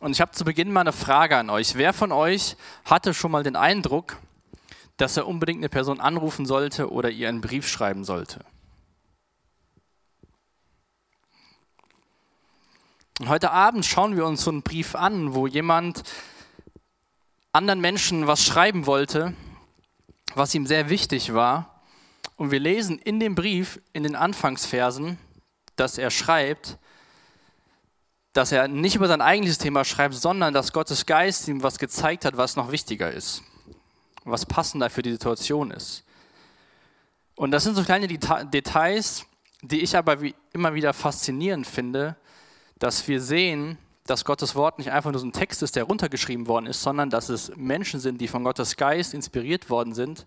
Und ich habe zu Beginn mal eine Frage an euch. Wer von euch hatte schon mal den Eindruck, dass er unbedingt eine Person anrufen sollte oder ihr einen Brief schreiben sollte? Und heute Abend schauen wir uns so einen Brief an, wo jemand anderen Menschen was schreiben wollte, was ihm sehr wichtig war. Und wir lesen in dem Brief, in den Anfangsversen, dass er schreibt, dass er nicht über sein eigentliches Thema schreibt, sondern dass Gottes Geist ihm was gezeigt hat, was noch wichtiger ist, was passender für die Situation ist. Und das sind so kleine Details, die ich aber immer wieder faszinierend finde, dass wir sehen, dass Gottes Wort nicht einfach nur so ein Text ist, der runtergeschrieben worden ist, sondern dass es Menschen sind, die von Gottes Geist inspiriert worden sind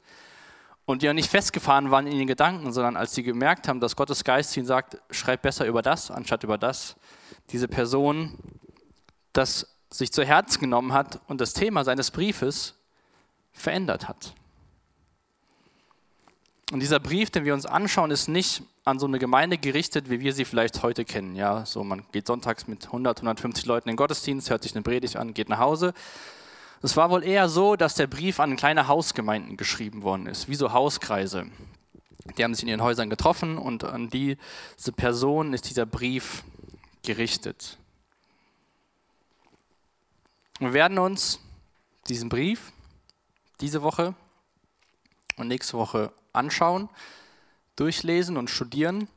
und die ja nicht festgefahren waren in ihren Gedanken, sondern als sie gemerkt haben, dass Gottes Geist ihnen sagt, schreib besser über das anstatt über das, diese Person das sich zu Herzen genommen hat und das Thema seines Briefes verändert hat. Und dieser Brief, den wir uns anschauen, ist nicht an so eine Gemeinde gerichtet, wie wir sie vielleicht heute kennen. Ja, so man geht sonntags mit 100, 150 Leuten in den Gottesdienst, hört sich eine Predigt an, geht nach Hause. Es war wohl eher so, dass der Brief an kleine Hausgemeinden geschrieben worden ist, wie so Hauskreise. Die haben sich in ihren Häusern getroffen und an diese Person ist dieser Brief gerichtet. Wir werden uns diesen Brief diese Woche und nächste Woche anschauen, durchlesen und studieren.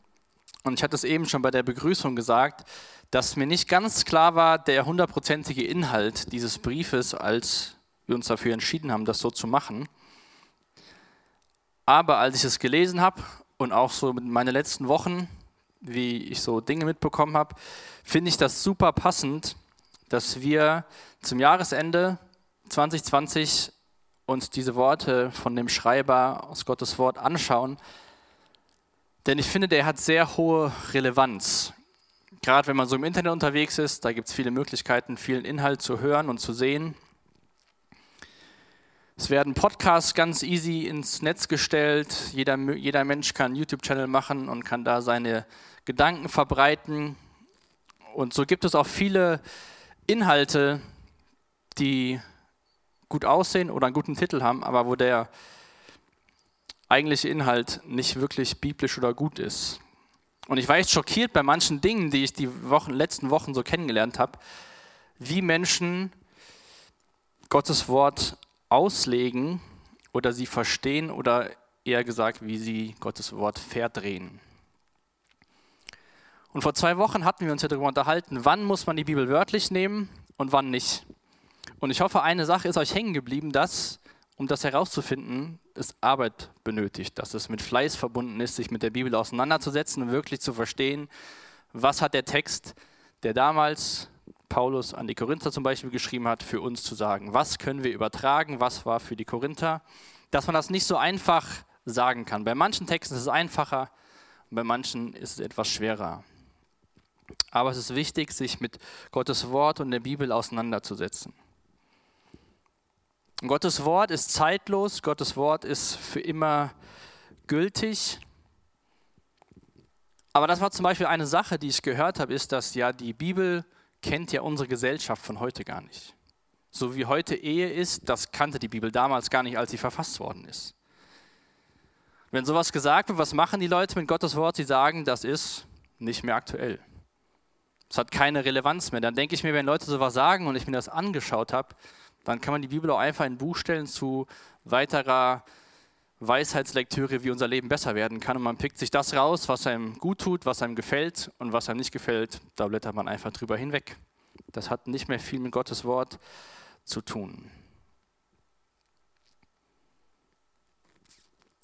Und ich hatte es eben schon bei der Begrüßung gesagt, dass mir nicht ganz klar war der hundertprozentige Inhalt dieses Briefes, als wir uns dafür entschieden haben, das so zu machen. Aber als ich es gelesen habe und auch so in meinen letzten Wochen wie ich so Dinge mitbekommen habe, finde ich das super passend, dass wir zum Jahresende 2020 uns diese Worte von dem Schreiber aus Gottes Wort anschauen. Denn ich finde, der hat sehr hohe Relevanz. Gerade wenn man so im Internet unterwegs ist, da gibt es viele Möglichkeiten, vielen Inhalt zu hören und zu sehen. Es werden Podcasts ganz easy ins Netz gestellt. Jeder, jeder Mensch kann einen YouTube-Channel machen und kann da seine Gedanken verbreiten. Und so gibt es auch viele Inhalte, die gut aussehen oder einen guten Titel haben, aber wo der eigentliche Inhalt nicht wirklich biblisch oder gut ist. Und ich war echt schockiert bei manchen Dingen, die ich die Wochen, letzten Wochen so kennengelernt habe, wie Menschen Gottes Wort auslegen oder sie verstehen oder eher gesagt, wie sie Gottes Wort verdrehen. Und vor zwei Wochen hatten wir uns ja darüber unterhalten, wann muss man die Bibel wörtlich nehmen und wann nicht. Und ich hoffe, eine Sache ist euch hängen geblieben, dass, um das herauszufinden, es Arbeit benötigt, dass es mit Fleiß verbunden ist, sich mit der Bibel auseinanderzusetzen und wirklich zu verstehen, was hat der Text, der damals Paulus an die Korinther zum Beispiel geschrieben hat, für uns zu sagen. Was können wir übertragen? Was war für die Korinther? Dass man das nicht so einfach sagen kann. Bei manchen Texten ist es einfacher, bei manchen ist es etwas schwerer. Aber es ist wichtig, sich mit Gottes Wort und der Bibel auseinanderzusetzen. Gottes Wort ist zeitlos, Gottes Wort ist für immer gültig. Aber das war zum Beispiel eine Sache, die ich gehört habe, ist, dass ja die Bibel kennt ja unsere Gesellschaft von heute gar nicht. So wie heute Ehe ist, das kannte die Bibel damals gar nicht, als sie verfasst worden ist. Wenn sowas gesagt wird, was machen die Leute mit Gottes Wort? Sie sagen, das ist nicht mehr aktuell. Es hat keine Relevanz mehr. Dann denke ich mir, wenn Leute sowas sagen und ich mir das angeschaut habe, dann kann man die Bibel auch einfach in ein Buch stellen zu weiterer Weisheitslektüre, wie unser Leben besser werden kann. Und man pickt sich das raus, was einem gut tut, was einem gefällt und was einem nicht gefällt, da blättert man einfach drüber hinweg. Das hat nicht mehr viel mit Gottes Wort zu tun.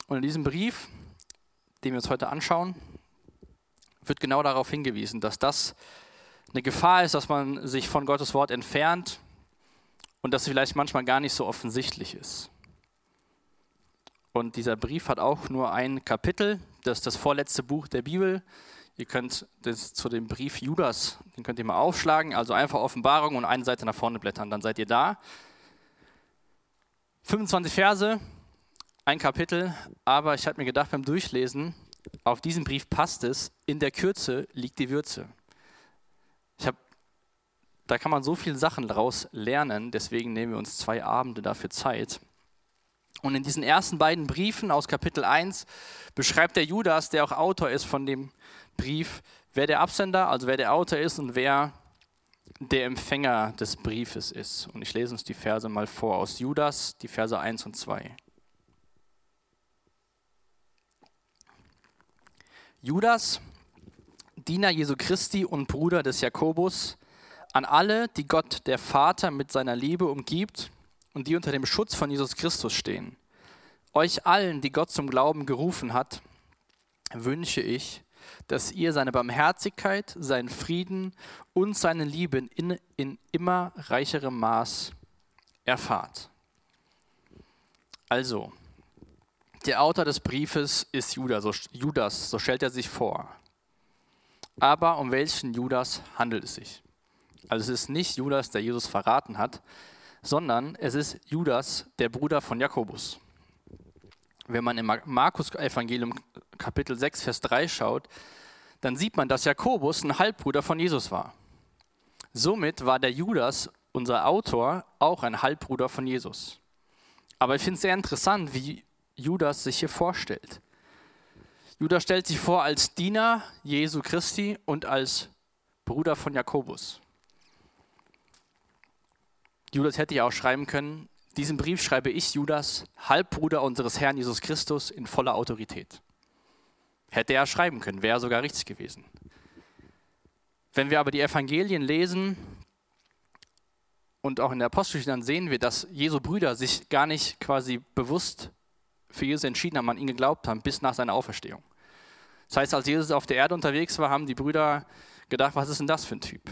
Und in diesem Brief, den wir uns heute anschauen, wird genau darauf hingewiesen, dass das eine Gefahr ist, dass man sich von Gottes Wort entfernt und dass es vielleicht manchmal gar nicht so offensichtlich ist. Und dieser Brief hat auch nur ein Kapitel, das ist das vorletzte Buch der Bibel. Ihr könnt das zu dem Brief Judas, den könnt ihr mal aufschlagen, also einfach Offenbarung und eine Seite nach vorne blättern, dann seid ihr da. 25 Verse, ein Kapitel, aber ich habe mir gedacht beim Durchlesen, auf diesen Brief passt es, in der Kürze liegt die Würze. Da kann man so viele Sachen daraus lernen, deswegen nehmen wir uns zwei Abende dafür Zeit. Und in diesen ersten beiden Briefen aus Kapitel 1 beschreibt der Judas, der auch Autor ist von dem Brief, wer der Absender, also wer der Autor ist und wer der Empfänger des Briefes ist. Und ich lese uns die Verse mal vor aus Judas, die Verse 1 und 2. Judas, Diener Jesu Christi und Bruder des Jakobus, an alle, die Gott der Vater mit seiner Liebe umgibt und die unter dem Schutz von Jesus Christus stehen. Euch allen, die Gott zum Glauben gerufen hat, wünsche ich, dass ihr seine Barmherzigkeit, seinen Frieden und seine Liebe in, in immer reicherem Maß erfahrt. Also, der Autor des Briefes ist Judas, so, Judas, so stellt er sich vor. Aber um welchen Judas handelt es sich? Also es ist nicht Judas, der Jesus verraten hat, sondern es ist Judas, der Bruder von Jakobus. Wenn man im Markus-Evangelium Kapitel 6, Vers 3 schaut, dann sieht man, dass Jakobus ein Halbbruder von Jesus war. Somit war der Judas, unser Autor, auch ein Halbbruder von Jesus. Aber ich finde es sehr interessant, wie Judas sich hier vorstellt. Judas stellt sich vor als Diener Jesu Christi und als Bruder von Jakobus. Judas hätte ja auch schreiben können, diesen Brief schreibe ich, Judas, Halbbruder unseres Herrn Jesus Christus, in voller Autorität. Hätte er schreiben können, wäre sogar richtig gewesen. Wenn wir aber die Evangelien lesen und auch in der Apostelgeschichte, dann sehen wir, dass Jesu Brüder sich gar nicht quasi bewusst für Jesus entschieden haben, an ihn geglaubt haben, bis nach seiner Auferstehung. Das heißt, als Jesus auf der Erde unterwegs war, haben die Brüder gedacht, was ist denn das für ein Typ?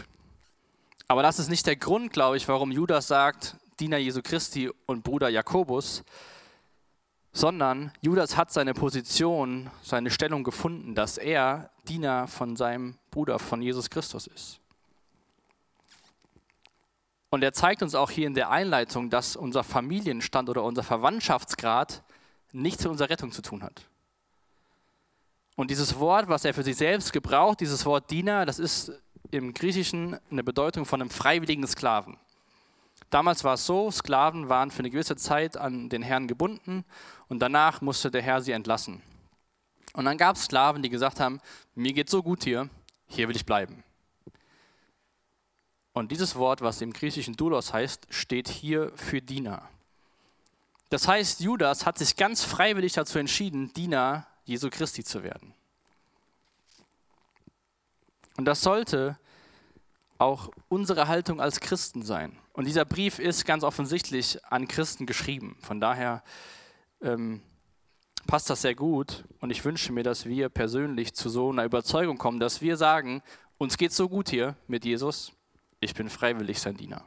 Aber das ist nicht der Grund, glaube ich, warum Judas sagt, Diener Jesu Christi und Bruder Jakobus, sondern Judas hat seine Position, seine Stellung gefunden, dass er Diener von seinem Bruder, von Jesus Christus ist. Und er zeigt uns auch hier in der Einleitung, dass unser Familienstand oder unser Verwandtschaftsgrad nichts mit unserer Rettung zu tun hat. Und dieses Wort, was er für sich selbst gebraucht, dieses Wort Diener, das ist im Griechischen eine Bedeutung von einem freiwilligen Sklaven. Damals war es so, Sklaven waren für eine gewisse Zeit an den Herrn gebunden und danach musste der Herr sie entlassen. Und dann gab es Sklaven, die gesagt haben, mir geht so gut hier, hier will ich bleiben. Und dieses Wort, was im griechischen Doulos heißt, steht hier für Diener. Das heißt, Judas hat sich ganz freiwillig dazu entschieden, Diener Jesu Christi zu werden. Und das sollte auch unsere Haltung als Christen sein. Und dieser Brief ist ganz offensichtlich an Christen geschrieben. Von daher ähm, passt das sehr gut. Und ich wünsche mir, dass wir persönlich zu so einer Überzeugung kommen, dass wir sagen, uns geht so gut hier mit Jesus, ich bin freiwillig sein Diener.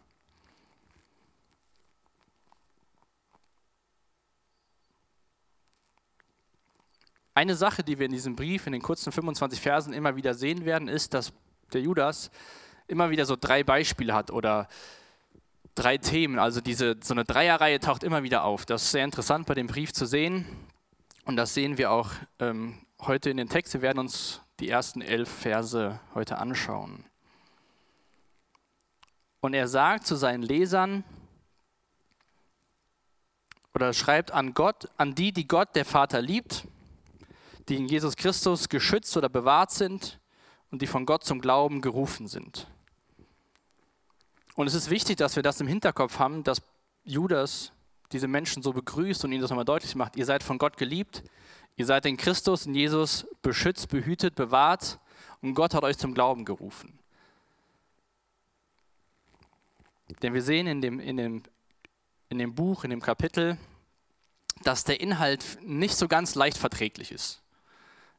Eine Sache, die wir in diesem Brief, in den kurzen 25 Versen immer wieder sehen werden, ist, dass der Judas immer wieder so drei Beispiele hat oder drei Themen. Also diese, so eine Dreierreihe taucht immer wieder auf. Das ist sehr interessant bei dem Brief zu sehen. Und das sehen wir auch ähm, heute in den Text. Wir werden uns die ersten elf Verse heute anschauen. Und er sagt zu seinen Lesern, oder schreibt an Gott, an die, die Gott, der Vater, liebt die in Jesus Christus geschützt oder bewahrt sind und die von Gott zum Glauben gerufen sind. Und es ist wichtig, dass wir das im Hinterkopf haben, dass Judas diese Menschen so begrüßt und ihnen das nochmal deutlich macht. Ihr seid von Gott geliebt, ihr seid in Christus, in Jesus beschützt, behütet, bewahrt und Gott hat euch zum Glauben gerufen. Denn wir sehen in dem, in dem, in dem Buch, in dem Kapitel, dass der Inhalt nicht so ganz leicht verträglich ist.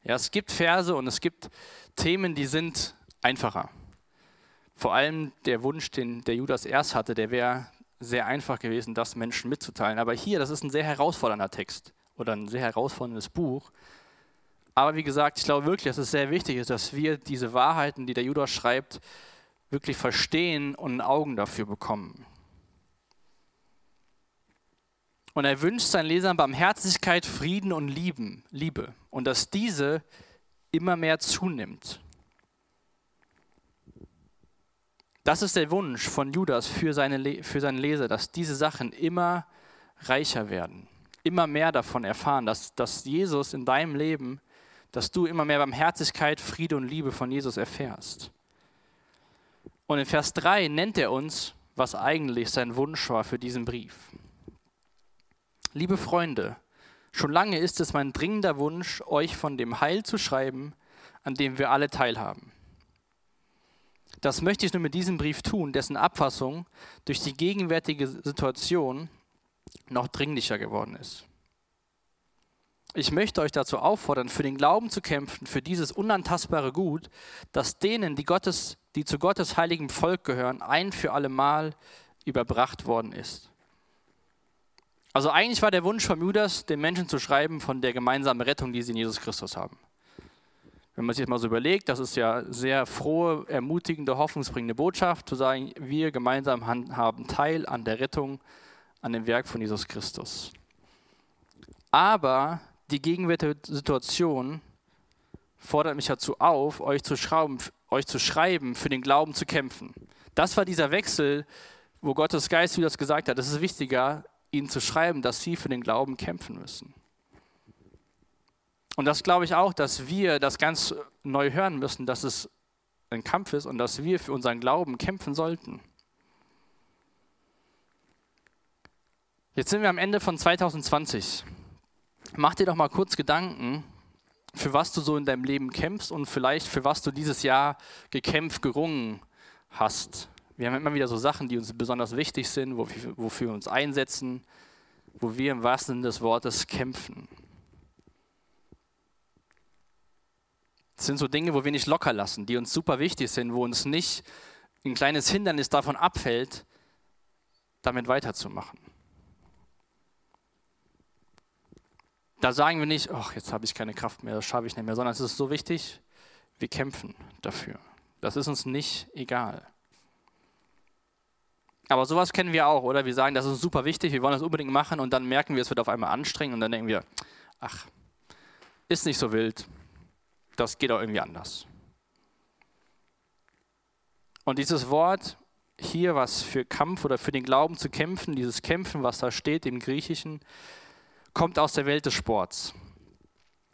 Ja, es gibt Verse und es gibt Themen, die sind einfacher. Vor allem der Wunsch, den der Judas erst hatte, der wäre sehr einfach gewesen, das Menschen mitzuteilen. Aber hier, das ist ein sehr herausfordernder Text oder ein sehr herausforderndes Buch. Aber wie gesagt, ich glaube wirklich, dass es sehr wichtig ist, dass wir diese Wahrheiten, die der Judas schreibt, wirklich verstehen und Augen dafür bekommen. Und er wünscht seinen Lesern Barmherzigkeit, Frieden und Lieben, Liebe. Und dass diese immer mehr zunimmt. Das ist der Wunsch von Judas für seine, für seine Leser, dass diese Sachen immer reicher werden, immer mehr davon erfahren, dass, dass Jesus in deinem Leben, dass du immer mehr Barmherzigkeit, Friede und Liebe von Jesus erfährst. Und in Vers 3 nennt er uns, was eigentlich sein Wunsch war für diesen Brief. Liebe Freunde, schon lange ist es mein dringender Wunsch, euch von dem Heil zu schreiben, an dem wir alle teilhaben. Das möchte ich nur mit diesem Brief tun, dessen Abfassung durch die gegenwärtige Situation noch dringlicher geworden ist. Ich möchte euch dazu auffordern, für den Glauben zu kämpfen, für dieses unantastbare Gut, das denen, die, Gottes, die zu Gottes heiligem Volk gehören, ein für alle Mal überbracht worden ist. Also eigentlich war der Wunsch von Judas, den Menschen zu schreiben von der gemeinsamen Rettung, die sie in Jesus Christus haben. Wenn man sich das mal so überlegt, das ist ja sehr frohe, ermutigende, hoffnungsbringende Botschaft, zu sagen, wir gemeinsam haben Teil an der Rettung, an dem Werk von Jesus Christus. Aber die gegenwärtige Situation fordert mich dazu auf, euch zu, schrauben, euch zu schreiben, für den Glauben zu kämpfen. Das war dieser Wechsel, wo Gottes Geist, wie das gesagt hat, es ist wichtiger, ihnen zu schreiben, dass sie für den Glauben kämpfen müssen. Und das glaube ich auch, dass wir das ganz neu hören müssen, dass es ein Kampf ist und dass wir für unseren Glauben kämpfen sollten. Jetzt sind wir am Ende von 2020. Mach dir doch mal kurz Gedanken, für was du so in deinem Leben kämpfst und vielleicht für was du dieses Jahr gekämpft, gerungen hast. Wir haben immer wieder so Sachen, die uns besonders wichtig sind, wofür wir uns einsetzen, wo wir im wahrsten Sinne des Wortes kämpfen. Das sind so Dinge, wo wir nicht locker lassen, die uns super wichtig sind, wo uns nicht ein kleines Hindernis davon abfällt, damit weiterzumachen. Da sagen wir nicht, ach, jetzt habe ich keine Kraft mehr, das schaffe ich nicht mehr, sondern es ist so wichtig, wir kämpfen dafür. Das ist uns nicht egal. Aber sowas kennen wir auch, oder? Wir sagen, das ist super wichtig, wir wollen das unbedingt machen und dann merken wir, es wird auf einmal anstrengend und dann denken wir, ach, ist nicht so wild, das geht auch irgendwie anders. Und dieses Wort hier, was für Kampf oder für den Glauben zu kämpfen, dieses Kämpfen, was da steht im Griechischen, kommt aus der Welt des Sports,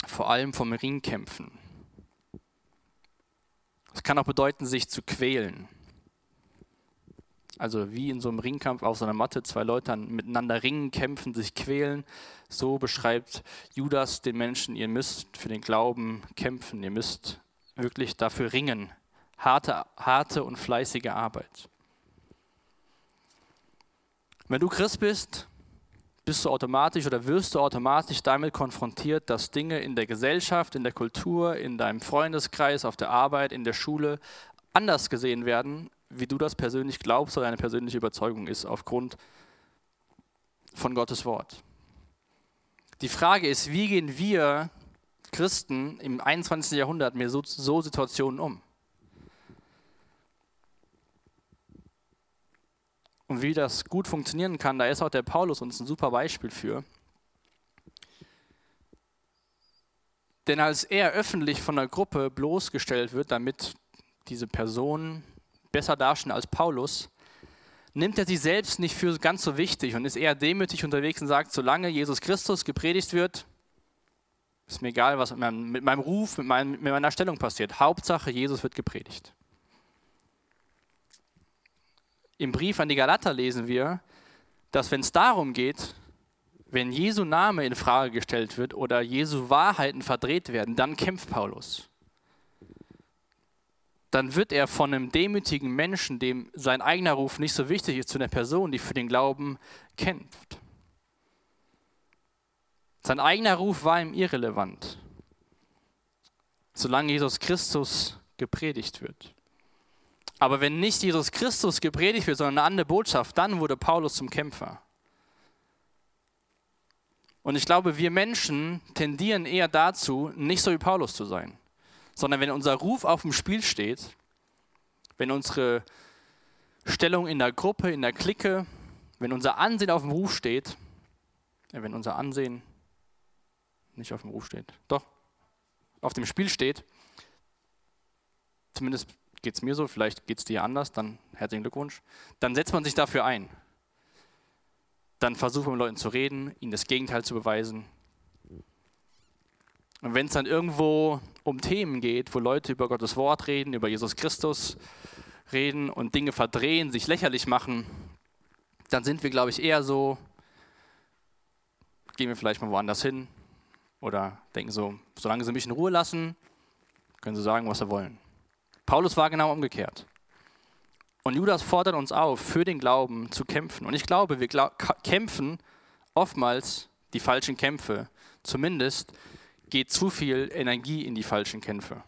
vor allem vom Ringkämpfen. Es kann auch bedeuten, sich zu quälen. Also wie in so einem Ringkampf auf so einer Matte zwei Leute miteinander ringen, kämpfen, sich quälen. So beschreibt Judas den Menschen, ihr müsst für den Glauben kämpfen, ihr müsst wirklich dafür ringen. Harte, harte und fleißige Arbeit. Wenn du Christ bist, bist du automatisch oder wirst du automatisch damit konfrontiert, dass Dinge in der Gesellschaft, in der Kultur, in deinem Freundeskreis, auf der Arbeit, in der Schule anders gesehen werden, wie du das persönlich glaubst oder deine persönliche Überzeugung ist aufgrund von Gottes Wort. Die Frage ist, wie gehen wir Christen im 21. Jahrhundert mit so, so Situationen um? Und wie das gut funktionieren kann, da ist auch der Paulus uns ein super Beispiel für. Denn als er öffentlich von der Gruppe bloßgestellt wird, damit diese Person besser dastehen als Paulus, nimmt er sich selbst nicht für ganz so wichtig und ist eher demütig unterwegs und sagt, solange Jesus Christus gepredigt wird, ist mir egal, was mit meinem, Ruf, mit meiner Stellung passiert. Hauptsache, Jesus wird gepredigt. Im Brief an die Galater lesen wir, dass wenn es darum geht, wenn Jesu Name in Frage gestellt wird oder Jesu Wahrheiten verdreht werden, dann kämpft Paulus dann wird er von einem demütigen Menschen, dem sein eigener Ruf nicht so wichtig ist, zu einer Person, die für den Glauben kämpft. Sein eigener Ruf war ihm irrelevant, solange Jesus Christus gepredigt wird. Aber wenn nicht Jesus Christus gepredigt wird, sondern eine andere Botschaft, dann wurde Paulus zum Kämpfer. Und ich glaube, wir Menschen tendieren eher dazu, nicht so wie Paulus zu sein sondern wenn unser Ruf auf dem Spiel steht, wenn unsere Stellung in der Gruppe, in der Clique, wenn unser Ansehen auf dem Ruf steht, äh, wenn unser Ansehen nicht auf dem Ruf steht, doch, auf dem Spiel steht, zumindest geht es mir so, vielleicht geht es dir anders, dann herzlichen Glückwunsch. Dann setzt man sich dafür ein. Dann versucht man mit Leuten zu reden, ihnen das Gegenteil zu beweisen. Und wenn es dann irgendwo um Themen geht, wo Leute über Gottes Wort reden, über Jesus Christus reden und Dinge verdrehen, sich lächerlich machen, dann sind wir, glaube ich, eher so, gehen wir vielleicht mal woanders hin oder denken so, solange sie mich in Ruhe lassen, können sie sagen, was sie wollen. Paulus war genau umgekehrt. Und Judas fordert uns auf, für den Glauben zu kämpfen. Und ich glaube, wir kämpfen oftmals die falschen Kämpfe. Zumindest geht zu viel Energie in die falschen Kämpfe.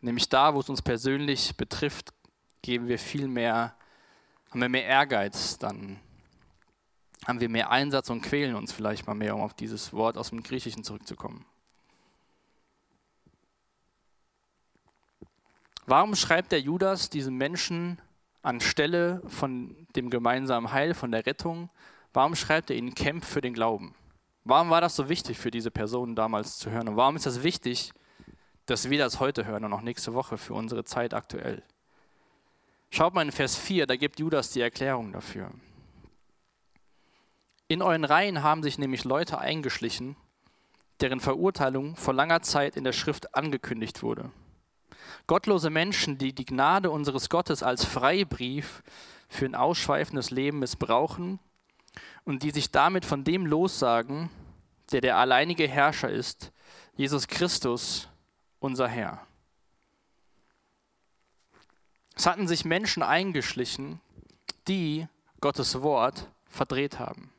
Nämlich da, wo es uns persönlich betrifft, geben wir viel mehr, haben wir mehr Ehrgeiz, dann haben wir mehr Einsatz und quälen uns vielleicht mal mehr, um auf dieses Wort aus dem Griechischen zurückzukommen. Warum schreibt der Judas diesen Menschen anstelle von dem gemeinsamen Heil, von der Rettung, warum schreibt er ihnen Kämpf für den Glauben? Warum war das so wichtig für diese Personen damals zu hören? Und warum ist das wichtig, dass wir das heute hören und auch nächste Woche für unsere Zeit aktuell? Schaut mal in Vers 4, da gibt Judas die Erklärung dafür. In euren Reihen haben sich nämlich Leute eingeschlichen, deren Verurteilung vor langer Zeit in der Schrift angekündigt wurde. Gottlose Menschen, die die Gnade unseres Gottes als Freibrief für ein ausschweifendes Leben missbrauchen und die sich damit von dem lossagen, der der alleinige Herrscher ist, Jesus Christus, unser Herr. Es hatten sich Menschen eingeschlichen, die Gottes Wort verdreht haben.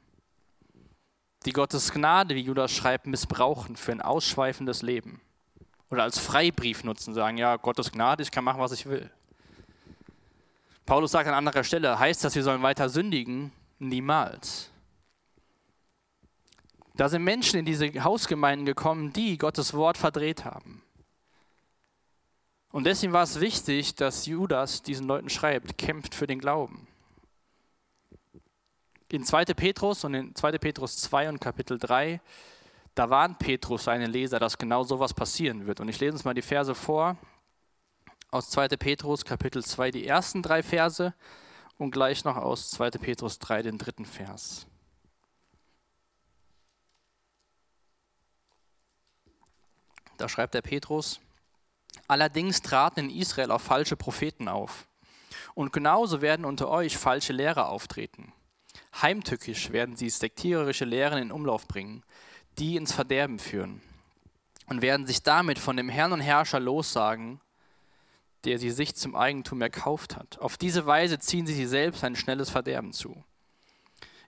Die Gottes Gnade, wie Judas schreibt, missbrauchen für ein ausschweifendes Leben oder als Freibrief nutzen, sagen, ja, Gottes Gnade, ich kann machen, was ich will. Paulus sagt an anderer Stelle, heißt das, wir sollen weiter sündigen? Niemals. Da sind Menschen in diese Hausgemeinden gekommen, die Gottes Wort verdreht haben. Und deswegen war es wichtig, dass Judas diesen Leuten schreibt, kämpft für den Glauben. In 2. Petrus und in 2. Petrus 2 und Kapitel 3 da warnt Petrus seine Leser, dass genau sowas passieren wird. Und ich lese uns mal die Verse vor aus 2. Petrus Kapitel 2, die ersten drei Verse und gleich noch aus 2. Petrus 3, den dritten Vers. Da schreibt der Petrus, allerdings traten in Israel auch falsche Propheten auf. Und genauso werden unter euch falsche Lehrer auftreten. Heimtückisch werden sie sektiererische Lehren in Umlauf bringen die ins Verderben führen und werden sich damit von dem Herrn und Herrscher lossagen, der sie sich zum Eigentum erkauft hat. Auf diese Weise ziehen sie sich selbst ein schnelles Verderben zu.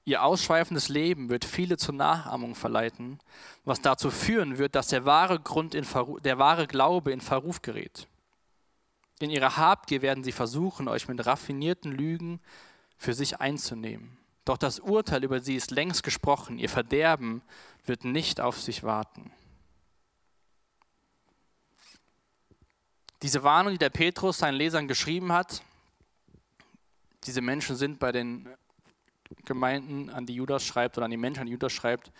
Ihr ausschweifendes Leben wird viele zur Nachahmung verleiten, was dazu führen wird, dass der wahre, Grund in Verruf, der wahre Glaube in Verruf gerät. In ihrer Habgier werden sie versuchen, euch mit raffinierten Lügen für sich einzunehmen. Doch das Urteil über sie ist längst gesprochen. Ihr Verderben wird nicht auf sich warten. Diese Warnung, die der Petrus seinen Lesern geschrieben hat, diese Menschen sind bei den Gemeinden, an die Judas schreibt oder an die Menschen, an die Judas schreibt,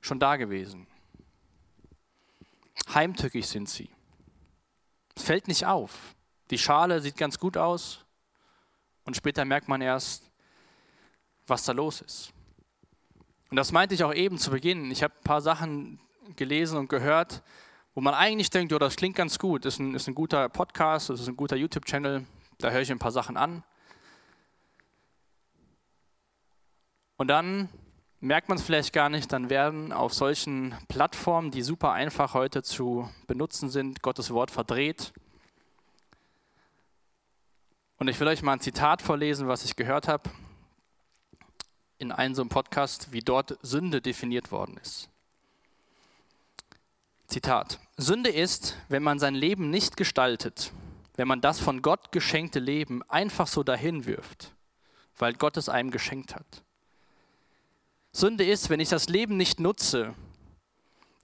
schon da gewesen. Heimtückig sind sie. Es fällt nicht auf. Die Schale sieht ganz gut aus und später merkt man erst, was da los ist. Und das meinte ich auch eben zu Beginn. Ich habe ein paar Sachen gelesen und gehört, wo man eigentlich denkt, ja, das klingt ganz gut, ist ein, ist ein guter Podcast, das ist ein guter YouTube-Channel, da höre ich ein paar Sachen an. Und dann merkt man es vielleicht gar nicht, dann werden auf solchen Plattformen, die super einfach heute zu benutzen sind, Gottes Wort verdreht. Und ich will euch mal ein Zitat vorlesen, was ich gehört habe in einem so einem Podcast, wie dort Sünde definiert worden ist. Zitat. Sünde ist, wenn man sein Leben nicht gestaltet, wenn man das von Gott geschenkte Leben einfach so dahin wirft, weil Gott es einem geschenkt hat. Sünde ist, wenn ich das Leben nicht nutze,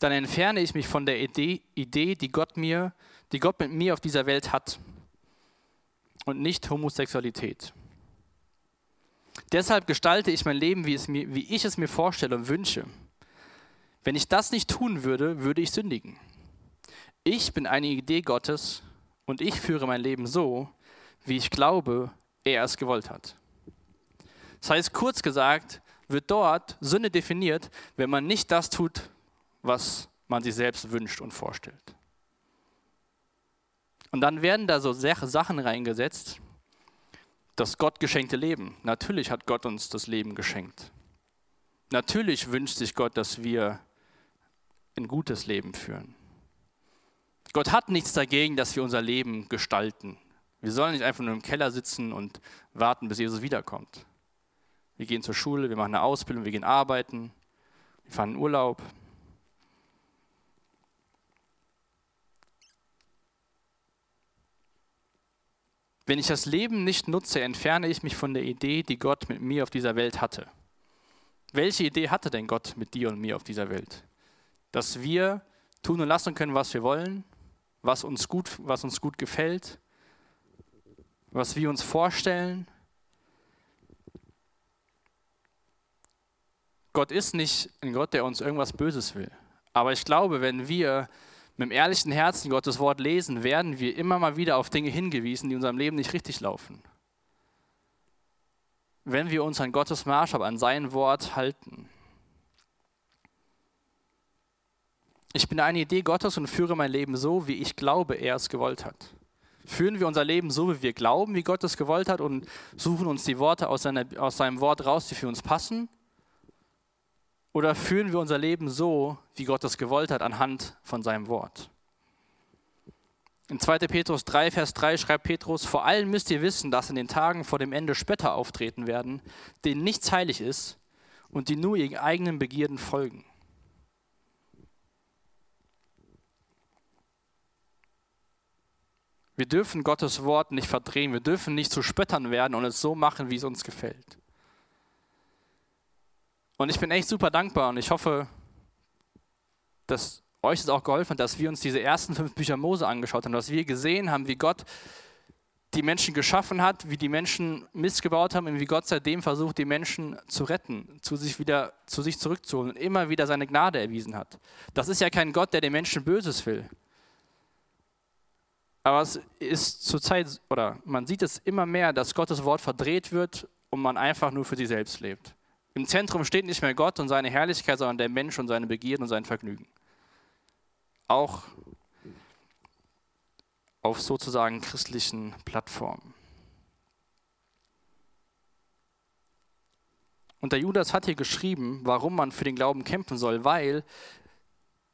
dann entferne ich mich von der Idee, Idee die, Gott mir, die Gott mit mir auf dieser Welt hat und nicht Homosexualität. Deshalb gestalte ich mein Leben, wie, mir, wie ich es mir vorstelle und wünsche. Wenn ich das nicht tun würde, würde ich sündigen. Ich bin eine Idee Gottes und ich führe mein Leben so, wie ich glaube, er es gewollt hat. Das heißt, kurz gesagt, wird dort Sünde definiert, wenn man nicht das tut, was man sich selbst wünscht und vorstellt. Und dann werden da so Sachen reingesetzt, das Gott geschenkte Leben. Natürlich hat Gott uns das Leben geschenkt. Natürlich wünscht sich Gott, dass wir ein gutes Leben führen. Gott hat nichts dagegen, dass wir unser Leben gestalten. Wir sollen nicht einfach nur im Keller sitzen und warten, bis Jesus wiederkommt. Wir gehen zur Schule, wir machen eine Ausbildung, wir gehen arbeiten, wir fahren in Urlaub. Wenn ich das Leben nicht nutze, entferne ich mich von der Idee, die Gott mit mir auf dieser Welt hatte. Welche Idee hatte denn Gott mit dir und mir auf dieser Welt? Dass wir tun und lassen können, was wir wollen, was uns gut, was uns gut gefällt, was wir uns vorstellen. Gott ist nicht ein Gott, der uns irgendwas Böses will. Aber ich glaube, wenn wir mit dem ehrlichen Herzen Gottes Wort lesen, werden wir immer mal wieder auf Dinge hingewiesen, die in unserem Leben nicht richtig laufen. Wenn wir uns an Gottes Maßstab, an sein Wort halten. Ich bin eine Idee Gottes und führe mein Leben so, wie ich glaube, er es gewollt hat. Führen wir unser Leben so, wie wir glauben, wie Gott es gewollt hat und suchen uns die Worte aus, seiner, aus seinem Wort raus, die für uns passen? Oder führen wir unser Leben so, wie Gott es gewollt hat, anhand von seinem Wort? In 2. Petrus 3, Vers 3 schreibt Petrus, vor allem müsst ihr wissen, dass in den Tagen vor dem Ende Spötter auftreten werden, denen nichts heilig ist und die nur ihren eigenen Begierden folgen. Wir dürfen Gottes Wort nicht verdrehen. Wir dürfen nicht zu Spöttern werden und es so machen, wie es uns gefällt. Und ich bin echt super dankbar und ich hoffe, dass euch es auch geholfen hat, dass wir uns diese ersten fünf Bücher Mose angeschaut haben, dass wir gesehen haben, wie Gott die Menschen geschaffen hat, wie die Menschen missgebaut haben und wie Gott seitdem versucht, die Menschen zu retten, zu sich wieder zu sich zurückzuholen und immer wieder seine Gnade erwiesen hat. Das ist ja kein Gott, der den Menschen Böses will. Aber es ist zurzeit, oder man sieht es immer mehr, dass Gottes Wort verdreht wird und man einfach nur für sich selbst lebt. Im Zentrum steht nicht mehr Gott und seine Herrlichkeit, sondern der Mensch und seine Begierden und sein Vergnügen. Auch auf sozusagen christlichen Plattformen. Und der Judas hat hier geschrieben, warum man für den Glauben kämpfen soll, weil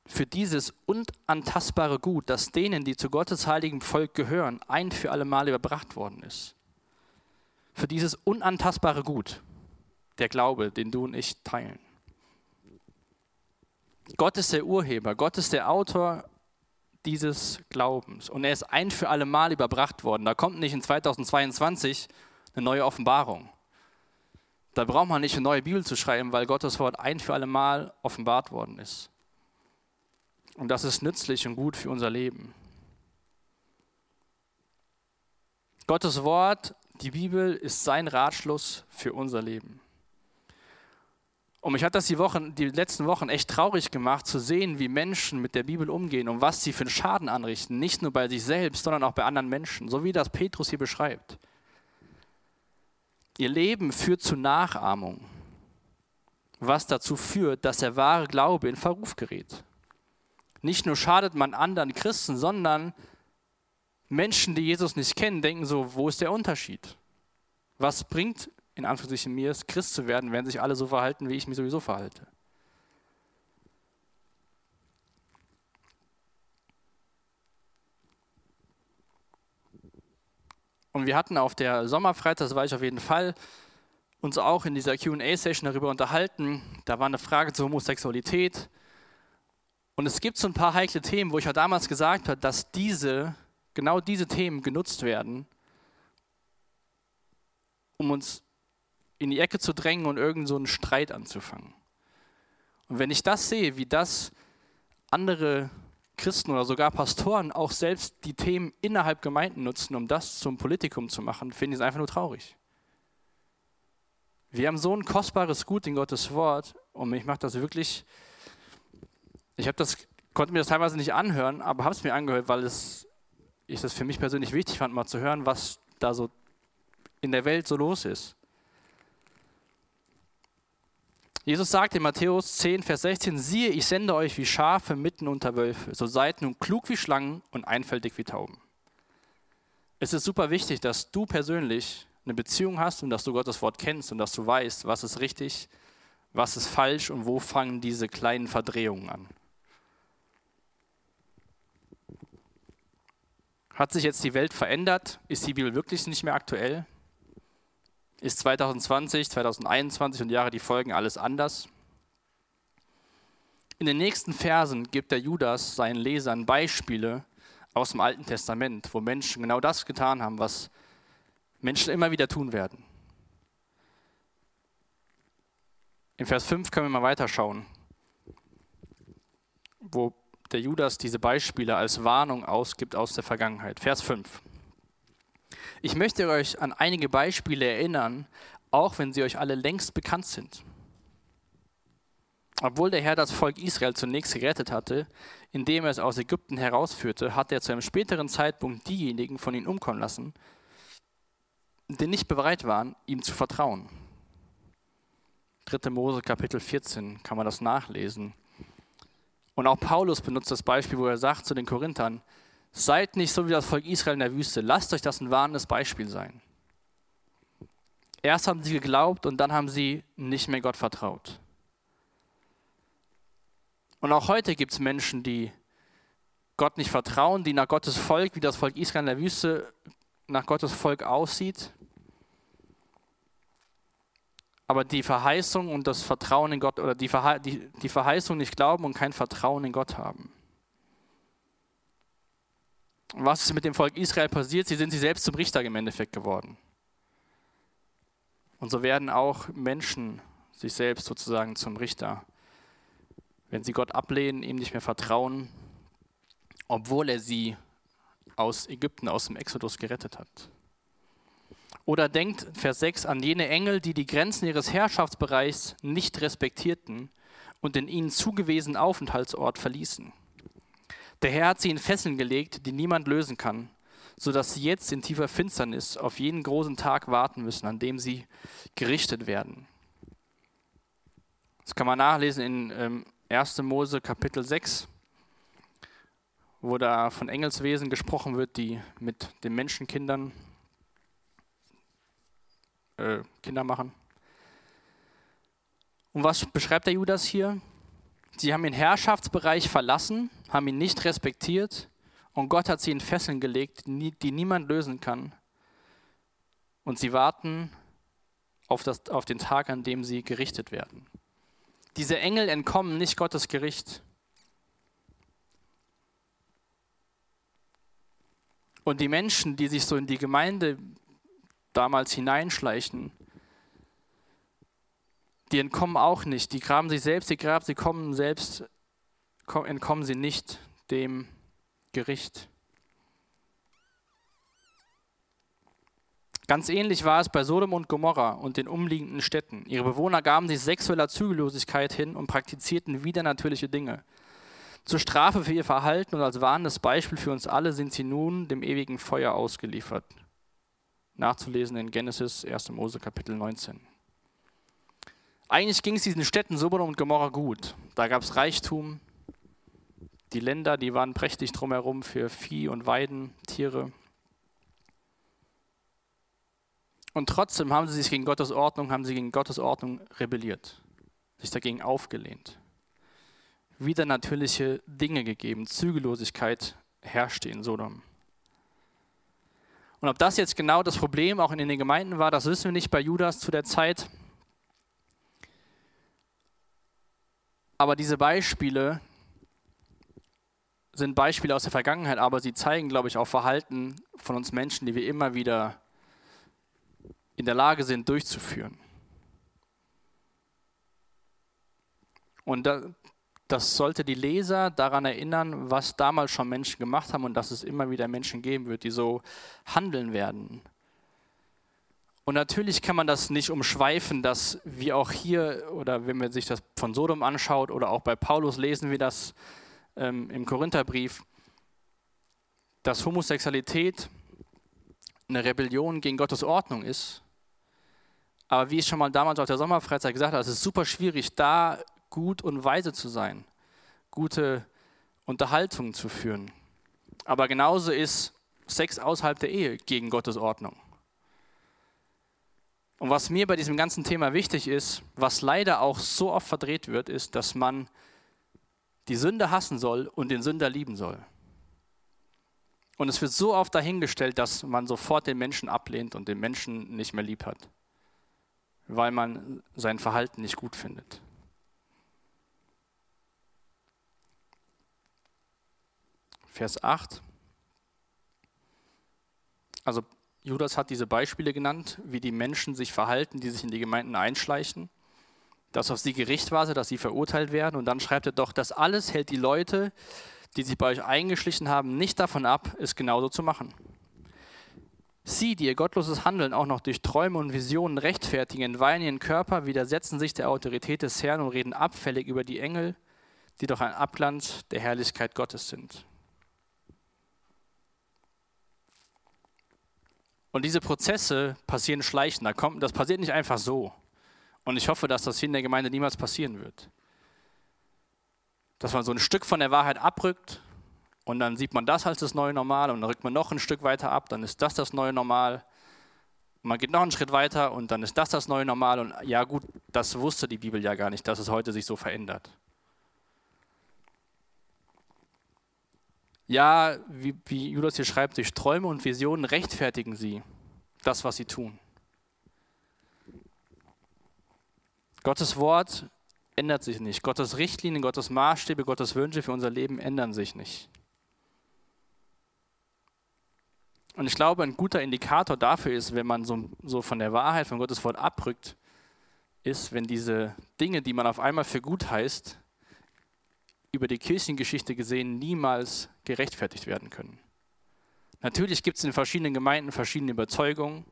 für dieses unantastbare Gut, das denen, die zu Gottes heiligem Volk gehören, ein für alle Mal überbracht worden ist. Für dieses unantastbare Gut, der Glaube, den du und ich teilen. Gott ist der Urheber, Gott ist der Autor dieses Glaubens und er ist ein für alle Mal überbracht worden. Da kommt nicht in 2022 eine neue Offenbarung. Da braucht man nicht eine neue Bibel zu schreiben, weil Gottes Wort ein für alle Mal offenbart worden ist. Und das ist nützlich und gut für unser Leben. Gottes Wort, die Bibel, ist sein Ratschluss für unser Leben. Und mich hat das die, Wochen, die letzten Wochen echt traurig gemacht, zu sehen, wie Menschen mit der Bibel umgehen und was sie für einen Schaden anrichten. Nicht nur bei sich selbst, sondern auch bei anderen Menschen, so wie das Petrus hier beschreibt. Ihr Leben führt zu Nachahmung, was dazu führt, dass der wahre Glaube in Verruf gerät. Nicht nur schadet man anderen Christen, sondern Menschen, die Jesus nicht kennen, denken so, wo ist der Unterschied? Was bringt in Anführungszeichen mir es, Christ zu werden, wenn sich alle so verhalten, wie ich mich sowieso verhalte? Und wir hatten auf der Sommerfreizeit, das war ich auf jeden Fall, uns auch in dieser QA-Session darüber unterhalten. Da war eine Frage zur Homosexualität. Und es gibt so ein paar heikle Themen, wo ich ja damals gesagt habe, dass diese, genau diese Themen genutzt werden, um uns in die Ecke zu drängen und irgend so einen Streit anzufangen. Und wenn ich das sehe, wie das andere Christen oder sogar Pastoren auch selbst die Themen innerhalb Gemeinden nutzen, um das zum Politikum zu machen, finde ich es einfach nur traurig. Wir haben so ein kostbares Gut in Gottes Wort und mich macht das wirklich ich habe das konnte mir das teilweise nicht anhören, aber habe es mir angehört, weil es, ich das für mich persönlich wichtig fand, mal zu hören, was da so in der Welt so los ist. Jesus sagt in Matthäus 10, Vers 16, siehe, ich sende euch wie Schafe mitten unter Wölfe, so seid nun klug wie Schlangen und einfältig wie Tauben. Es ist super wichtig, dass du persönlich eine Beziehung hast und dass du Gottes Wort kennst und dass du weißt, was ist richtig, was ist falsch und wo fangen diese kleinen Verdrehungen an. Hat sich jetzt die Welt verändert? Ist die Bibel wirklich nicht mehr aktuell? Ist 2020, 2021 und Jahre die Folgen alles anders? In den nächsten Versen gibt der Judas seinen Lesern Beispiele aus dem Alten Testament, wo Menschen genau das getan haben, was Menschen immer wieder tun werden. In Vers 5 können wir mal weiterschauen, wo der Judas diese Beispiele als Warnung ausgibt aus der Vergangenheit. Vers 5. Ich möchte euch an einige Beispiele erinnern, auch wenn sie euch alle längst bekannt sind. Obwohl der Herr das Volk Israel zunächst gerettet hatte, indem er es aus Ägypten herausführte, hat er zu einem späteren Zeitpunkt diejenigen von ihnen umkommen lassen, die nicht bereit waren, ihm zu vertrauen. 3. Mose Kapitel 14 kann man das nachlesen. Und auch Paulus benutzt das Beispiel, wo er sagt zu den Korinthern, seid nicht so wie das Volk Israel in der Wüste, lasst euch das ein warnendes Beispiel sein. Erst haben sie geglaubt und dann haben sie nicht mehr Gott vertraut. Und auch heute gibt es Menschen, die Gott nicht vertrauen, die nach Gottes Volk, wie das Volk Israel in der Wüste nach Gottes Volk aussieht, aber die Verheißung und das Vertrauen in Gott oder die, Verhe die, die Verheißung nicht glauben und kein Vertrauen in Gott haben. Und was ist mit dem Volk Israel passiert? Sie sind sie selbst zum Richter im Endeffekt geworden. Und so werden auch Menschen sich selbst sozusagen zum Richter, wenn sie Gott ablehnen, ihm nicht mehr vertrauen, obwohl er sie aus Ägypten, aus dem Exodus gerettet hat. Oder denkt, Vers 6, an jene Engel, die die Grenzen ihres Herrschaftsbereichs nicht respektierten und den ihnen zugewiesenen Aufenthaltsort verließen. Der Herr hat sie in Fesseln gelegt, die niemand lösen kann, sodass sie jetzt in tiefer Finsternis auf jeden großen Tag warten müssen, an dem sie gerichtet werden. Das kann man nachlesen in ähm, 1. Mose Kapitel 6, wo da von Engelswesen gesprochen wird, die mit den Menschenkindern äh, Kinder machen. Und was beschreibt der Judas hier? Sie haben den Herrschaftsbereich verlassen, haben ihn nicht respektiert und Gott hat sie in Fesseln gelegt, die niemand lösen kann. Und sie warten auf, das, auf den Tag, an dem sie gerichtet werden. Diese Engel entkommen nicht Gottes Gericht. Und die Menschen, die sich so in die Gemeinde damals hineinschleichen, die entkommen auch nicht. Die graben sich selbst ihr Grab, sie kommen selbst, entkommen sie nicht dem Gericht. Ganz ähnlich war es bei Sodom und Gomorra und den umliegenden Städten. Ihre Bewohner gaben sich sexueller Zügellosigkeit hin und praktizierten widernatürliche Dinge. Zur Strafe für ihr Verhalten und als warnendes Beispiel für uns alle sind sie nun dem ewigen Feuer ausgeliefert nachzulesen in Genesis 1. Mose Kapitel 19. Eigentlich ging es diesen Städten Sodom und Gomorra gut. Da gab es Reichtum. Die Länder, die waren prächtig drumherum für Vieh und Weiden, Tiere. Und trotzdem haben sie sich gegen Gottes Ordnung, haben sie gegen Gottes Ordnung rebelliert, sich dagegen aufgelehnt. Wieder natürliche Dinge gegeben, Zügellosigkeit herrschte in Sodom. Und ob das jetzt genau das Problem auch in den Gemeinden war, das wissen wir nicht bei Judas zu der Zeit. Aber diese Beispiele sind Beispiele aus der Vergangenheit, aber sie zeigen, glaube ich, auch Verhalten von uns Menschen, die wir immer wieder in der Lage sind durchzuführen. Und da, das sollte die Leser daran erinnern, was damals schon Menschen gemacht haben und dass es immer wieder Menschen geben wird, die so handeln werden. Und natürlich kann man das nicht umschweifen, dass wir auch hier, oder wenn man sich das von Sodom anschaut oder auch bei Paulus lesen wir das, ähm, im Korintherbrief, dass Homosexualität eine Rebellion gegen Gottes Ordnung ist. Aber wie ich schon mal damals auf der Sommerfreizeit gesagt habe, es ist super schwierig, da gut und weise zu sein, gute Unterhaltungen zu führen. Aber genauso ist Sex außerhalb der Ehe gegen Gottes Ordnung. Und was mir bei diesem ganzen Thema wichtig ist, was leider auch so oft verdreht wird, ist, dass man die Sünde hassen soll und den Sünder lieben soll. Und es wird so oft dahingestellt, dass man sofort den Menschen ablehnt und den Menschen nicht mehr lieb hat, weil man sein Verhalten nicht gut findet. Vers 8. Also Judas hat diese Beispiele genannt, wie die Menschen sich verhalten, die sich in die Gemeinden einschleichen, dass auf sie Gericht warte, dass sie verurteilt werden. Und dann schreibt er doch, das alles hält die Leute, die sich bei euch eingeschlichen haben, nicht davon ab, es genauso zu machen. Sie, die ihr gottloses Handeln auch noch durch Träume und Visionen rechtfertigen, entweihen ihren Körper, widersetzen sich der Autorität des Herrn und reden abfällig über die Engel, die doch ein Abglanz der Herrlichkeit Gottes sind. Und diese Prozesse passieren schleichend. Das passiert nicht einfach so. Und ich hoffe, dass das hier in der Gemeinde niemals passieren wird. Dass man so ein Stück von der Wahrheit abrückt und dann sieht man das als das neue Normal und dann rückt man noch ein Stück weiter ab, dann ist das das neue Normal. Man geht noch einen Schritt weiter und dann ist das das neue Normal. Und ja gut, das wusste die Bibel ja gar nicht, dass es heute sich so verändert. Ja, wie, wie Judas hier schreibt, durch Träume und Visionen rechtfertigen sie das, was sie tun. Gottes Wort ändert sich nicht. Gottes Richtlinien, Gottes Maßstäbe, Gottes Wünsche für unser Leben ändern sich nicht. Und ich glaube, ein guter Indikator dafür ist, wenn man so, so von der Wahrheit von Gottes Wort abrückt, ist, wenn diese Dinge, die man auf einmal für gut heißt, über die Kirchengeschichte gesehen niemals gerechtfertigt werden können. Natürlich gibt es in verschiedenen Gemeinden verschiedene Überzeugungen,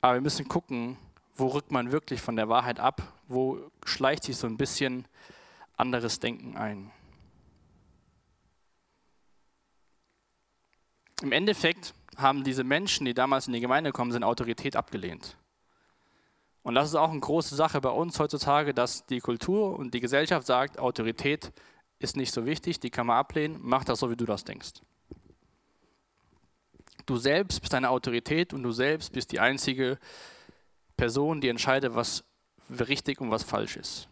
aber wir müssen gucken, wo rückt man wirklich von der Wahrheit ab, wo schleicht sich so ein bisschen anderes Denken ein. Im Endeffekt haben diese Menschen, die damals in die Gemeinde gekommen sind, Autorität abgelehnt. Und das ist auch eine große Sache bei uns heutzutage, dass die Kultur und die Gesellschaft sagt, Autorität ist nicht so wichtig, die kann man ablehnen, mach das so, wie du das denkst. Du selbst bist deine Autorität und du selbst bist die einzige Person, die entscheidet, was richtig und was falsch ist.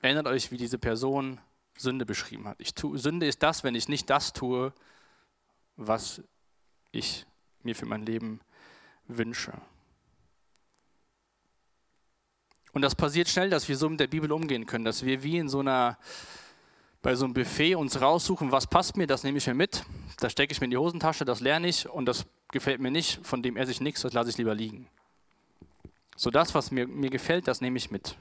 Erinnert euch, wie diese Person Sünde beschrieben hat. Ich tu, Sünde ist das, wenn ich nicht das tue, was ich mir für mein Leben wünsche. Und das passiert schnell, dass wir so mit der Bibel umgehen können, dass wir wie in so einer, bei so einem Buffet uns raussuchen, was passt mir, das nehme ich mir mit, das stecke ich mir in die Hosentasche, das lerne ich und das gefällt mir nicht, von dem esse ich nichts, das lasse ich lieber liegen. So das, was mir, mir gefällt, das nehme ich mit.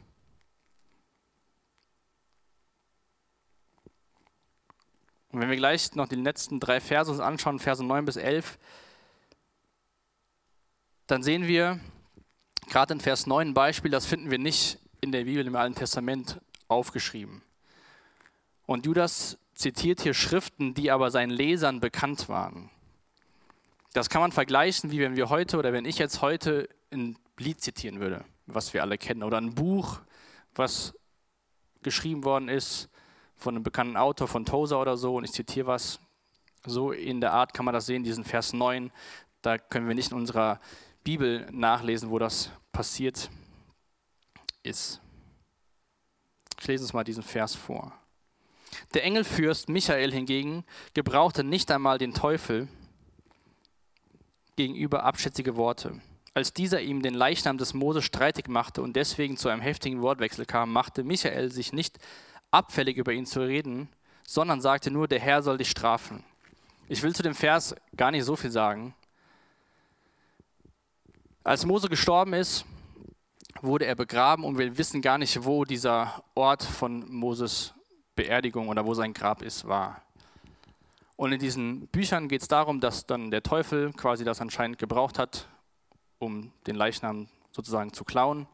Und wenn wir gleich noch die letzten drei Verse uns anschauen, Verse 9 bis 11, dann sehen wir, gerade in Vers 9 ein Beispiel, das finden wir nicht in der Bibel im Alten Testament aufgeschrieben. Und Judas zitiert hier Schriften, die aber seinen Lesern bekannt waren. Das kann man vergleichen, wie wenn wir heute oder wenn ich jetzt heute ein Lied zitieren würde, was wir alle kennen, oder ein Buch, was geschrieben worden ist von einem bekannten Autor, von Tozer oder so, und ich zitiere was. So in der Art kann man das sehen, diesen Vers 9. Da können wir nicht in unserer Bibel nachlesen, wo das passiert ist. Ich lese uns mal diesen Vers vor. Der Engelfürst Michael hingegen gebrauchte nicht einmal den Teufel gegenüber abschätzige Worte. Als dieser ihm den Leichnam des Moses streitig machte und deswegen zu einem heftigen Wortwechsel kam, machte Michael sich nicht abfällig über ihn zu reden, sondern sagte nur, der Herr soll dich strafen. Ich will zu dem Vers gar nicht so viel sagen, als Mose gestorben ist, wurde er begraben und wir wissen gar nicht, wo dieser Ort von Moses Beerdigung oder wo sein Grab ist, war. Und in diesen Büchern geht es darum, dass dann der Teufel quasi das anscheinend gebraucht hat, um den Leichnam sozusagen zu klauen.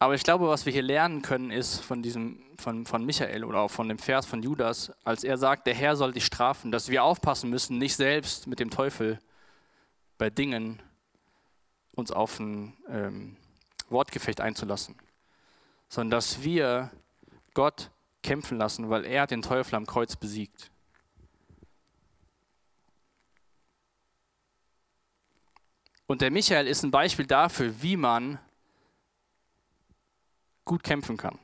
Aber ich glaube, was wir hier lernen können, ist von, diesem, von, von Michael oder auch von dem Vers von Judas, als er sagt, der Herr soll dich strafen, dass wir aufpassen müssen, nicht selbst mit dem Teufel bei Dingen uns auf ein ähm, Wortgefecht einzulassen, sondern dass wir Gott kämpfen lassen, weil er den Teufel am Kreuz besiegt. Und der Michael ist ein Beispiel dafür, wie man gut kämpfen kann.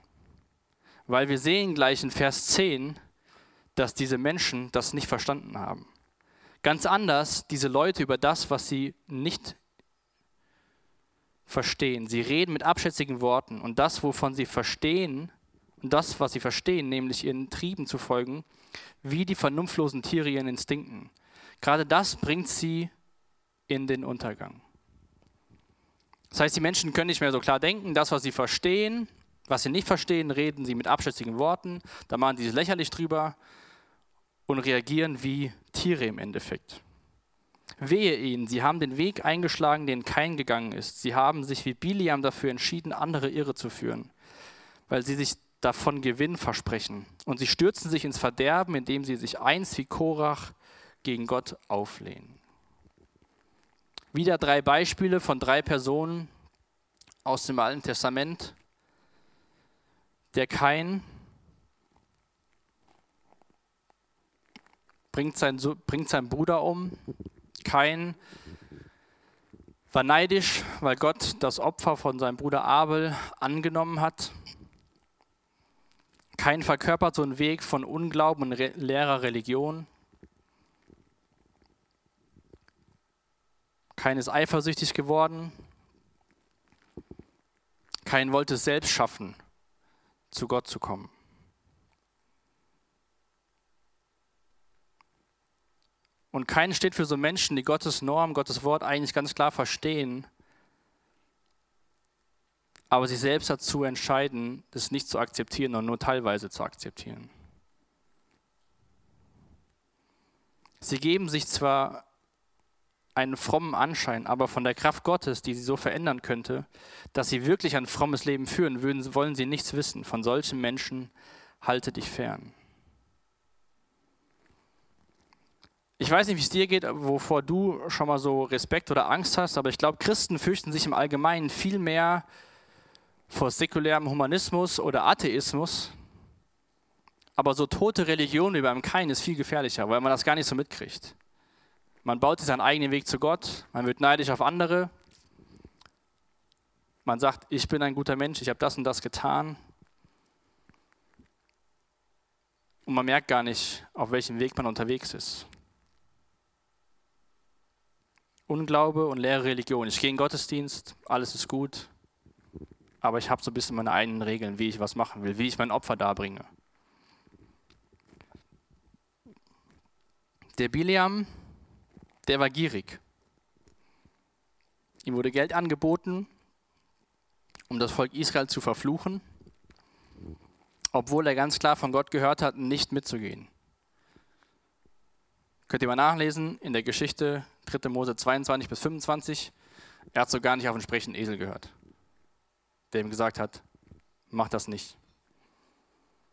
Weil wir sehen gleich in Vers 10, dass diese Menschen das nicht verstanden haben. Ganz anders diese Leute über das, was sie nicht verstehen. Sie reden mit abschätzigen Worten und das, wovon sie verstehen, und das, was sie verstehen, nämlich ihren Trieben zu folgen, wie die vernunftlosen Tiere ihren Instinkten. Gerade das bringt sie in den Untergang. Das heißt, die Menschen können nicht mehr so klar denken, das, was sie verstehen, was sie nicht verstehen, reden sie mit abschätzigen Worten, da machen sie es lächerlich drüber und reagieren wie Tiere im Endeffekt. Wehe ihnen, sie haben den Weg eingeschlagen, den kein gegangen ist. Sie haben sich wie Biliam dafür entschieden, andere irre zu führen, weil sie sich davon Gewinn versprechen. Und sie stürzen sich ins Verderben, indem sie sich einst wie Korach gegen Gott auflehnen. Wieder drei Beispiele von drei Personen aus dem Alten Testament, der Kain bringt, sein, bringt seinen Bruder um. Kain war neidisch, weil Gott das Opfer von seinem Bruder Abel angenommen hat. Kain verkörpert so einen Weg von Unglauben und leerer Religion. Kain ist eifersüchtig geworden. Kain wollte es selbst schaffen zu Gott zu kommen. Und kein steht für so Menschen, die Gottes Norm, Gottes Wort eigentlich ganz klar verstehen, aber sich selbst dazu entscheiden, das nicht zu akzeptieren und nur teilweise zu akzeptieren. Sie geben sich zwar einen frommen Anschein, aber von der Kraft Gottes, die sie so verändern könnte, dass sie wirklich ein frommes Leben führen, würden, wollen sie nichts wissen. Von solchen Menschen halte dich fern. Ich weiß nicht, wie es dir geht, wovor du schon mal so Respekt oder Angst hast, aber ich glaube, Christen fürchten sich im Allgemeinen viel mehr vor säkulärem Humanismus oder Atheismus. Aber so tote Religion wie beim Kain ist viel gefährlicher, weil man das gar nicht so mitkriegt. Man baut sich seinen eigenen Weg zu Gott, man wird neidisch auf andere. Man sagt, ich bin ein guter Mensch, ich habe das und das getan. Und man merkt gar nicht, auf welchem Weg man unterwegs ist. Unglaube und leere Religion. Ich gehe in den Gottesdienst, alles ist gut, aber ich habe so ein bisschen meine eigenen Regeln, wie ich was machen will, wie ich mein Opfer darbringe. Der Biliam der war gierig. Ihm wurde Geld angeboten, um das Volk Israel zu verfluchen, obwohl er ganz klar von Gott gehört hat, nicht mitzugehen. Könnt ihr mal nachlesen in der Geschichte 3. Mose 22 bis 25. Er hat so gar nicht auf den sprechenden Esel gehört, der ihm gesagt hat, mach das nicht.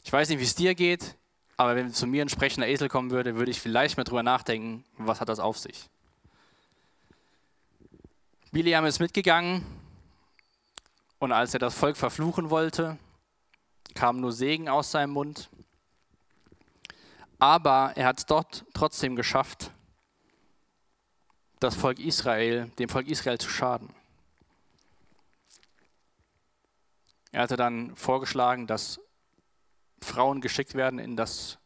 Ich weiß nicht, wie es dir geht. Aber wenn zu mir ein sprechender Esel kommen würde, würde ich vielleicht mal drüber nachdenken, was hat das auf sich. Biliam ist mitgegangen und als er das Volk verfluchen wollte, kam nur Segen aus seinem Mund. Aber er hat es dort trotzdem geschafft, das Volk Israel, dem Volk Israel zu schaden. Er hatte dann vorgeschlagen, dass Frauen geschickt werden in das,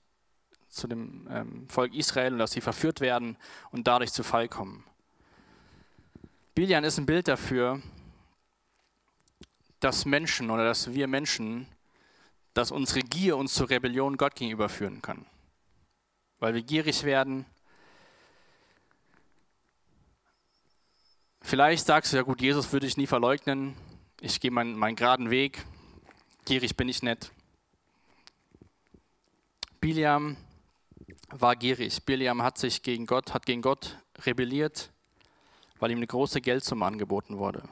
zu dem ähm, Volk Israel und dass sie verführt werden und dadurch zu Fall kommen. Bilian ist ein Bild dafür, dass Menschen oder dass wir Menschen, dass unsere Gier uns zur Rebellion Gott gegenüber führen kann. Weil wir gierig werden. Vielleicht sagst du, ja gut, Jesus würde ich nie verleugnen, ich gehe meinen, meinen geraden Weg, gierig bin ich nicht. Biliam war gierig. Biliam hat sich gegen Gott, hat gegen Gott rebelliert, weil ihm eine große Geldsumme angeboten wurde.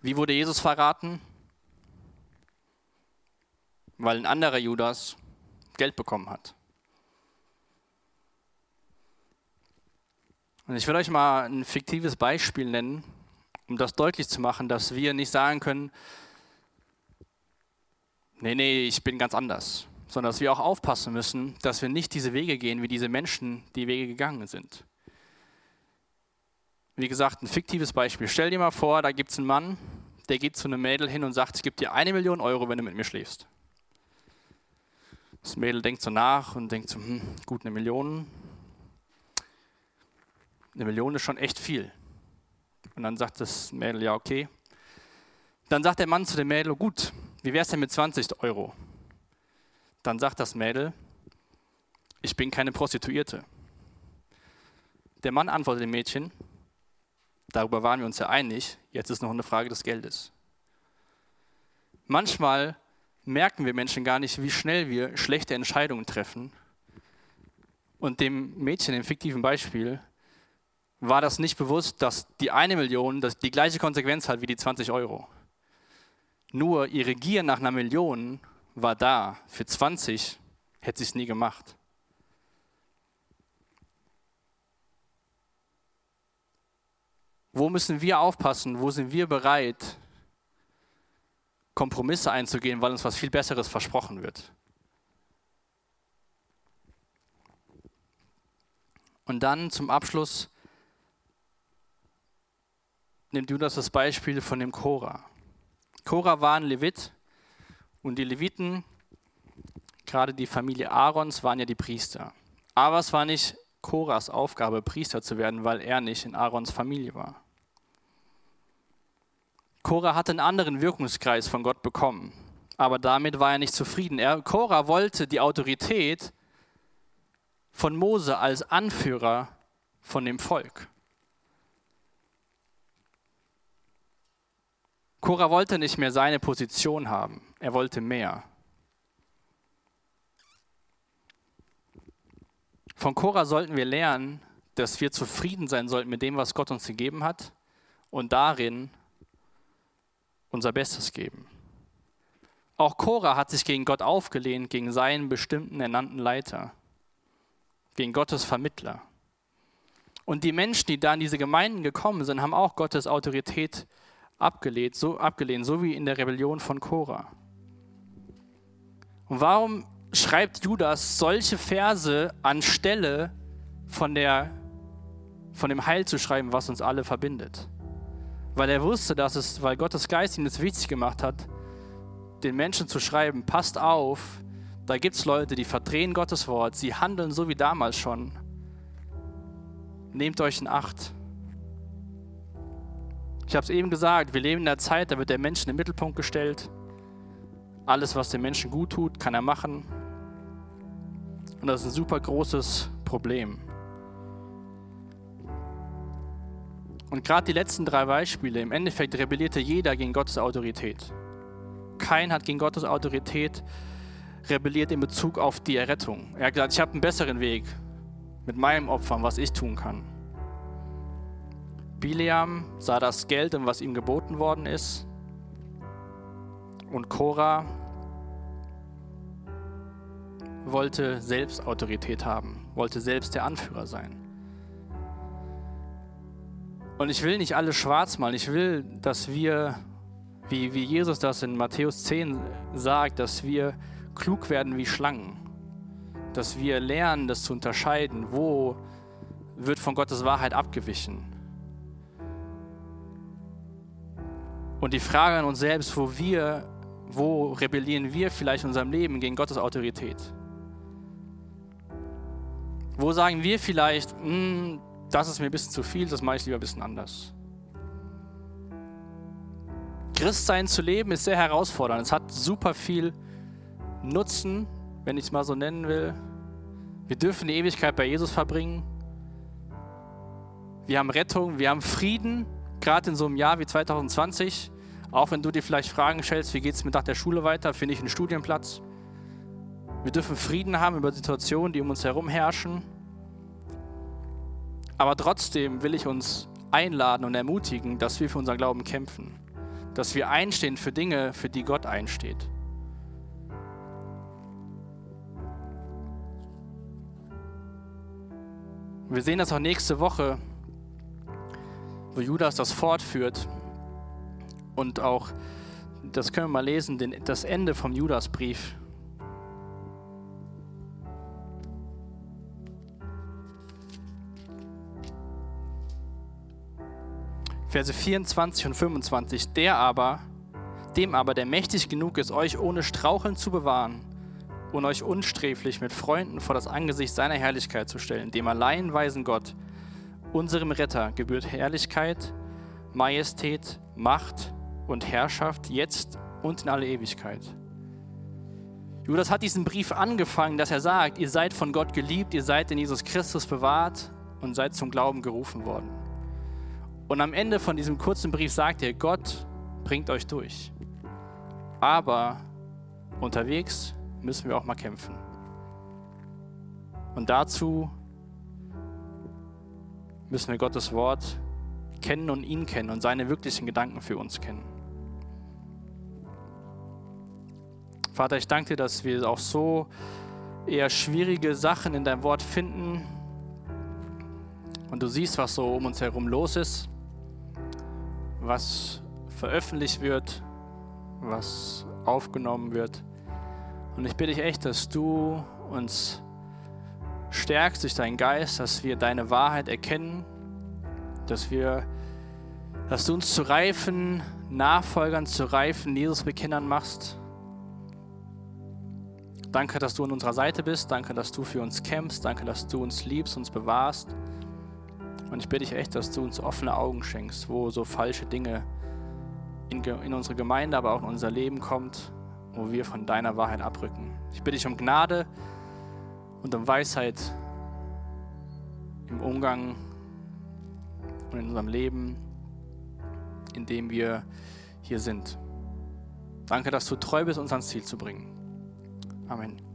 Wie wurde Jesus verraten? Weil ein anderer Judas Geld bekommen hat. Und ich will euch mal ein fiktives Beispiel nennen, um das deutlich zu machen, dass wir nicht sagen können, nee, nee, ich bin ganz anders, sondern dass wir auch aufpassen müssen, dass wir nicht diese Wege gehen, wie diese Menschen die Wege gegangen sind. Wie gesagt, ein fiktives Beispiel. Stell dir mal vor, da gibt es einen Mann, der geht zu einem Mädel hin und sagt, ich gebe dir eine Million Euro, wenn du mit mir schläfst. Das Mädel denkt so nach und denkt so, hm, gut, eine Million. Eine Million ist schon echt viel. Und dann sagt das Mädel, ja, okay. Dann sagt der Mann zu dem Mädel, gut, wie wäre es denn mit 20 Euro? Dann sagt das Mädel, ich bin keine Prostituierte. Der Mann antwortet dem Mädchen, darüber waren wir uns ja einig, jetzt ist noch eine Frage des Geldes. Manchmal merken wir Menschen gar nicht, wie schnell wir schlechte Entscheidungen treffen. Und dem Mädchen im fiktiven Beispiel war das nicht bewusst, dass die eine Million dass die gleiche Konsequenz hat wie die 20 Euro. Nur ihre Gier nach einer Million war da. Für 20 hätte sie es nie gemacht. Wo müssen wir aufpassen? Wo sind wir bereit, Kompromisse einzugehen, weil uns was viel Besseres versprochen wird? Und dann zum Abschluss nimmt Judas das Beispiel von dem Chora. Chora war ein Levit und die Leviten, gerade die Familie Aarons, waren ja die Priester. Aber es war nicht Choras Aufgabe, Priester zu werden, weil er nicht in Aarons Familie war. Korah hatte einen anderen Wirkungskreis von Gott bekommen, aber damit war er nicht zufrieden. Er, Korah wollte die Autorität von Mose als Anführer von dem Volk. Korah wollte nicht mehr seine Position haben, er wollte mehr. Von Korah sollten wir lernen, dass wir zufrieden sein sollten mit dem, was Gott uns gegeben hat und darin unser Bestes geben. Auch Korah hat sich gegen Gott aufgelehnt, gegen seinen bestimmten ernannten Leiter, gegen Gottes Vermittler. Und die Menschen, die da in diese Gemeinden gekommen sind, haben auch Gottes Autorität abgelehnt, so, abgelehnt, so wie in der Rebellion von Korah. Und warum schreibt Judas solche Verse anstelle von, der, von dem Heil zu schreiben, was uns alle verbindet? Weil er wusste, dass es, weil Gottes Geist ihm das wichtig gemacht hat, den Menschen zu schreiben, passt auf, da gibt es Leute, die verdrehen Gottes Wort, sie handeln so wie damals schon. Nehmt euch in Acht. Ich habe es eben gesagt, wir leben in einer Zeit, da wird der Mensch in den Mittelpunkt gestellt. Alles, was dem Menschen gut tut, kann er machen. Und das ist ein super großes Problem. Und gerade die letzten drei Beispiele, im Endeffekt rebellierte jeder gegen Gottes Autorität. Kein hat gegen Gottes Autorität rebelliert in Bezug auf die Errettung. Er hat gesagt, ich habe einen besseren Weg mit meinem Opfern, was ich tun kann. Bileam sah das Geld und was ihm geboten worden ist. Und Korah wollte selbst Autorität haben, wollte selbst der Anführer sein. Und ich will nicht alles schwarz malen. Ich will, dass wir, wie, wie Jesus das in Matthäus 10 sagt, dass wir klug werden wie Schlangen. Dass wir lernen, das zu unterscheiden, wo wird von Gottes Wahrheit abgewichen Und die Frage an uns selbst, wo wir, wo rebellieren wir vielleicht in unserem Leben gegen Gottes Autorität? Wo sagen wir vielleicht, hm, das ist mir ein bisschen zu viel, das mache ich lieber ein bisschen anders? Christsein zu leben ist sehr herausfordernd. Es hat super viel Nutzen, wenn ich es mal so nennen will. Wir dürfen die Ewigkeit bei Jesus verbringen. Wir haben Rettung, wir haben Frieden gerade in so einem Jahr wie 2020, auch wenn du dir vielleicht Fragen stellst, wie geht es mir nach der Schule weiter, finde ich einen Studienplatz. Wir dürfen Frieden haben über Situationen, die um uns herum herrschen. Aber trotzdem will ich uns einladen und ermutigen, dass wir für unseren Glauben kämpfen. dass wir einstehen für Dinge, für die Gott einsteht. Wir sehen das auch nächste Woche, wo Judas das fortführt und auch, das können wir mal lesen, den, das Ende vom Judasbrief. Verse 24 und 25. Der aber, dem aber, der mächtig genug ist, euch ohne Straucheln zu bewahren und euch unsträflich mit Freunden vor das Angesicht seiner Herrlichkeit zu stellen, dem allein weisen Gott, unserem Retter, gebührt Herrlichkeit, Majestät, Macht und Herrschaft jetzt und in alle Ewigkeit. Judas hat diesen Brief angefangen, dass er sagt, ihr seid von Gott geliebt, ihr seid in Jesus Christus bewahrt und seid zum Glauben gerufen worden. Und am Ende von diesem kurzen Brief sagt er, Gott bringt euch durch. Aber unterwegs müssen wir auch mal kämpfen. Und dazu müssen wir Gottes Wort kennen und ihn kennen und seine wirklichen Gedanken für uns kennen. Vater, ich danke dir, dass wir auch so eher schwierige Sachen in deinem Wort finden und du siehst, was so um uns herum los ist, was veröffentlicht wird, was aufgenommen wird. Und ich bitte dich echt, dass du uns stärkst durch deinen Geist, dass wir deine Wahrheit erkennen, dass wir, dass du uns zu reifen Nachfolgern, zu reifen Jesus-Bekennern machst. Danke, dass du an unserer Seite bist. Danke, dass du für uns kämpfst. Danke, dass du uns liebst, uns bewahrst. Und ich bitte dich echt, dass du uns offene Augen schenkst, wo so falsche Dinge in, in unsere Gemeinde, aber auch in unser Leben kommt wo wir von deiner Wahrheit abrücken. Ich bitte dich um Gnade und um Weisheit im Umgang und in unserem Leben, in dem wir hier sind. Danke, dass du treu bist, uns ans Ziel zu bringen. Amen.